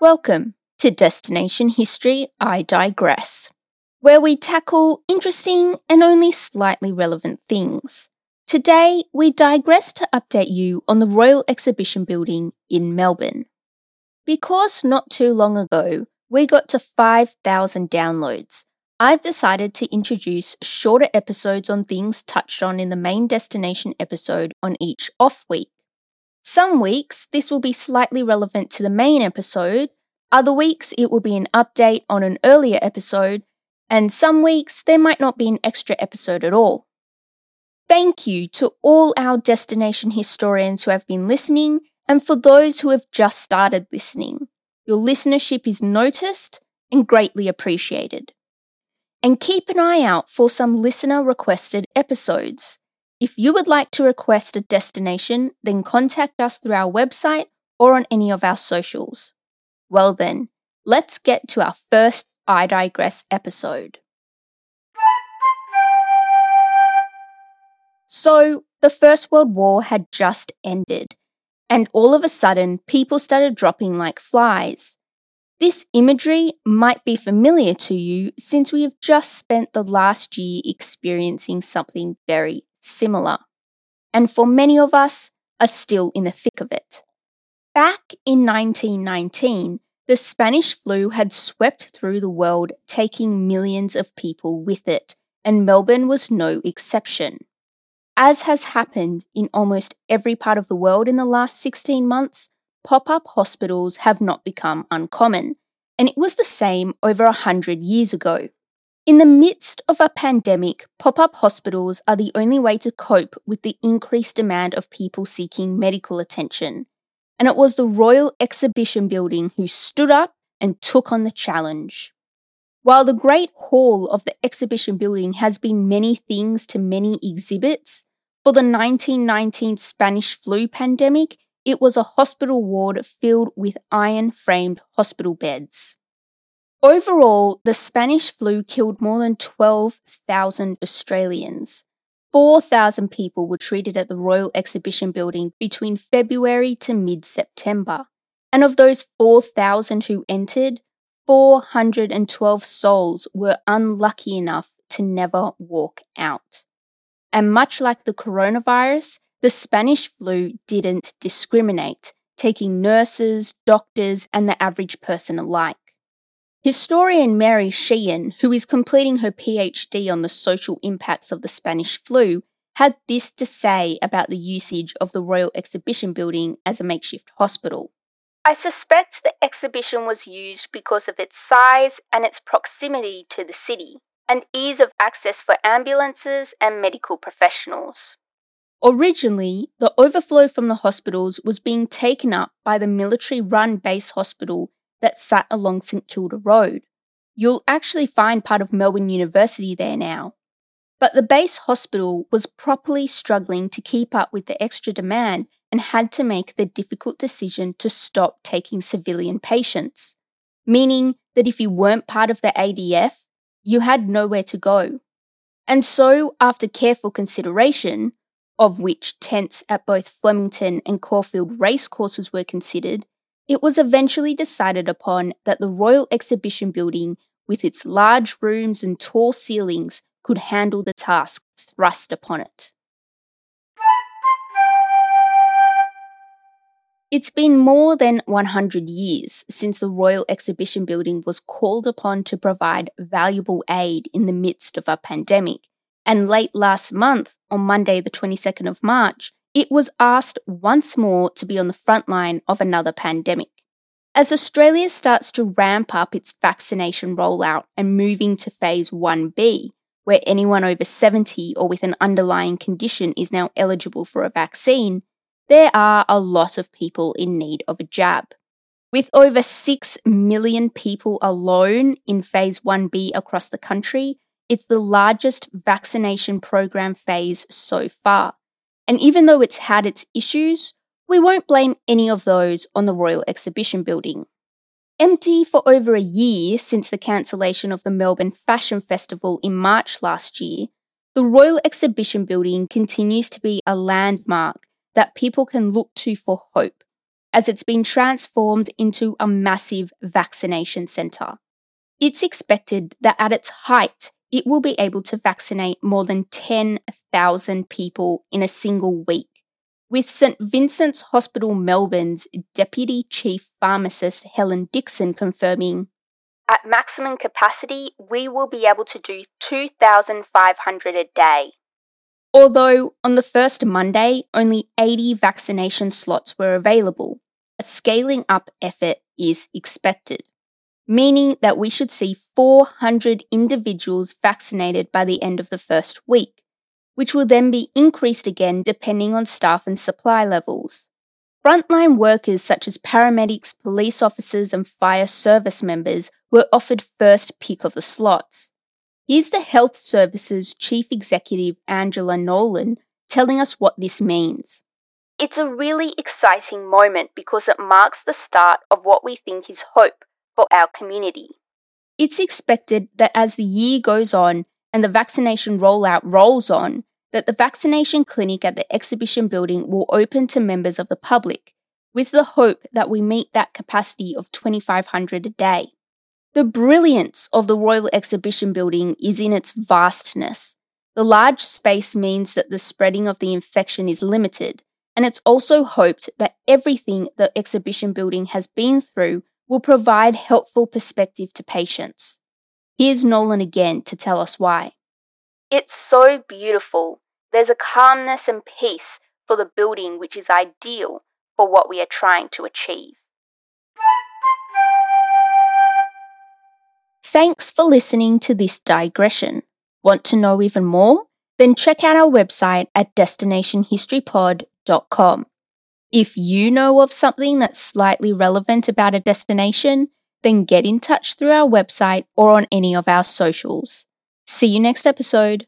Welcome to Destination History I Digress, where we tackle interesting and only slightly relevant things. Today, we digress to update you on the Royal Exhibition Building in Melbourne. Because not too long ago, we got to 5,000 downloads, I've decided to introduce shorter episodes on things touched on in the main destination episode on each off week. Some weeks, this will be slightly relevant to the main episode, other weeks, it will be an update on an earlier episode, and some weeks, there might not be an extra episode at all. Thank you to all our destination historians who have been listening, and for those who have just started listening. Your listenership is noticed and greatly appreciated. And keep an eye out for some listener requested episodes. If you would like to request a destination, then contact us through our website or on any of our socials. Well, then, let's get to our first I Digress episode. So, the First World War had just ended, and all of a sudden, people started dropping like flies. This imagery might be familiar to you since we have just spent the last year experiencing something very similar. And for many of us, are still in the thick of it. Back in 1919, the Spanish flu had swept through the world, taking millions of people with it, and Melbourne was no exception. As has happened in almost every part of the world in the last 16 months, pop up hospitals have not become uncommon, and it was the same over a hundred years ago. In the midst of a pandemic, pop up hospitals are the only way to cope with the increased demand of people seeking medical attention. And it was the Royal Exhibition Building who stood up and took on the challenge. While the Great Hall of the Exhibition Building has been many things to many exhibits, for the 1919 Spanish flu pandemic, it was a hospital ward filled with iron framed hospital beds. Overall, the Spanish flu killed more than 12,000 Australians. 4,000 people were treated at the Royal Exhibition Building between February to mid September. And of those 4,000 who entered, 412 souls were unlucky enough to never walk out. And much like the coronavirus, the Spanish flu didn't discriminate, taking nurses, doctors, and the average person alike. Historian Mary Sheehan, who is completing her PhD on the social impacts of the Spanish flu, had this to say about the usage of the Royal Exhibition Building as a makeshift hospital. I suspect the exhibition was used because of its size and its proximity to the city, and ease of access for ambulances and medical professionals. Originally, the overflow from the hospitals was being taken up by the military run base hospital that sat along St Kilda Road. You'll actually find part of Melbourne University there now. But the base hospital was properly struggling to keep up with the extra demand and had to make the difficult decision to stop taking civilian patients, meaning that if you weren't part of the ADF, you had nowhere to go. And so, after careful consideration, of which tents at both Flemington and Caulfield racecourses were considered, it was eventually decided upon that the Royal Exhibition Building, with its large rooms and tall ceilings, could handle the task thrust upon it. It's been more than 100 years since the Royal Exhibition Building was called upon to provide valuable aid in the midst of a pandemic, and late last month, on Monday, the 22nd of March, it was asked once more to be on the front line of another pandemic. As Australia starts to ramp up its vaccination rollout and moving to phase 1B, where anyone over 70 or with an underlying condition is now eligible for a vaccine, there are a lot of people in need of a jab. With over 6 million people alone in phase 1B across the country, it's the largest vaccination program phase so far. And even though it's had its issues, we won't blame any of those on the Royal Exhibition Building. Empty for over a year since the cancellation of the Melbourne Fashion Festival in March last year, the Royal Exhibition Building continues to be a landmark that people can look to for hope, as it's been transformed into a massive vaccination centre. It's expected that at its height, it will be able to vaccinate more than 10,000 people in a single week, with St Vincent's Hospital Melbourne's Deputy Chief Pharmacist Helen Dixon confirming At maximum capacity, we will be able to do 2,500 a day. Although on the first Monday, only 80 vaccination slots were available, a scaling up effort is expected meaning that we should see 400 individuals vaccinated by the end of the first week, which will then be increased again depending on staff and supply levels. Frontline workers such as paramedics, police officers, and fire service members were offered first pick of the slots. Here's the Health Services Chief Executive Angela Nolan telling us what this means. It's a really exciting moment because it marks the start of what we think is hope for our community. It's expected that as the year goes on and the vaccination rollout rolls on, that the vaccination clinic at the exhibition building will open to members of the public, with the hope that we meet that capacity of 2,500 a day. The brilliance of the Royal Exhibition Building is in its vastness. The large space means that the spreading of the infection is limited, and it's also hoped that everything the exhibition building has been through will provide helpful perspective to patients. Here's Nolan again to tell us why. It's so beautiful. There's a calmness and peace for the building which is ideal for what we are trying to achieve. Thanks for listening to this digression. Want to know even more? Then check out our website at destinationhistorypod.com. If you know of something that's slightly relevant about a destination, then get in touch through our website or on any of our socials. See you next episode.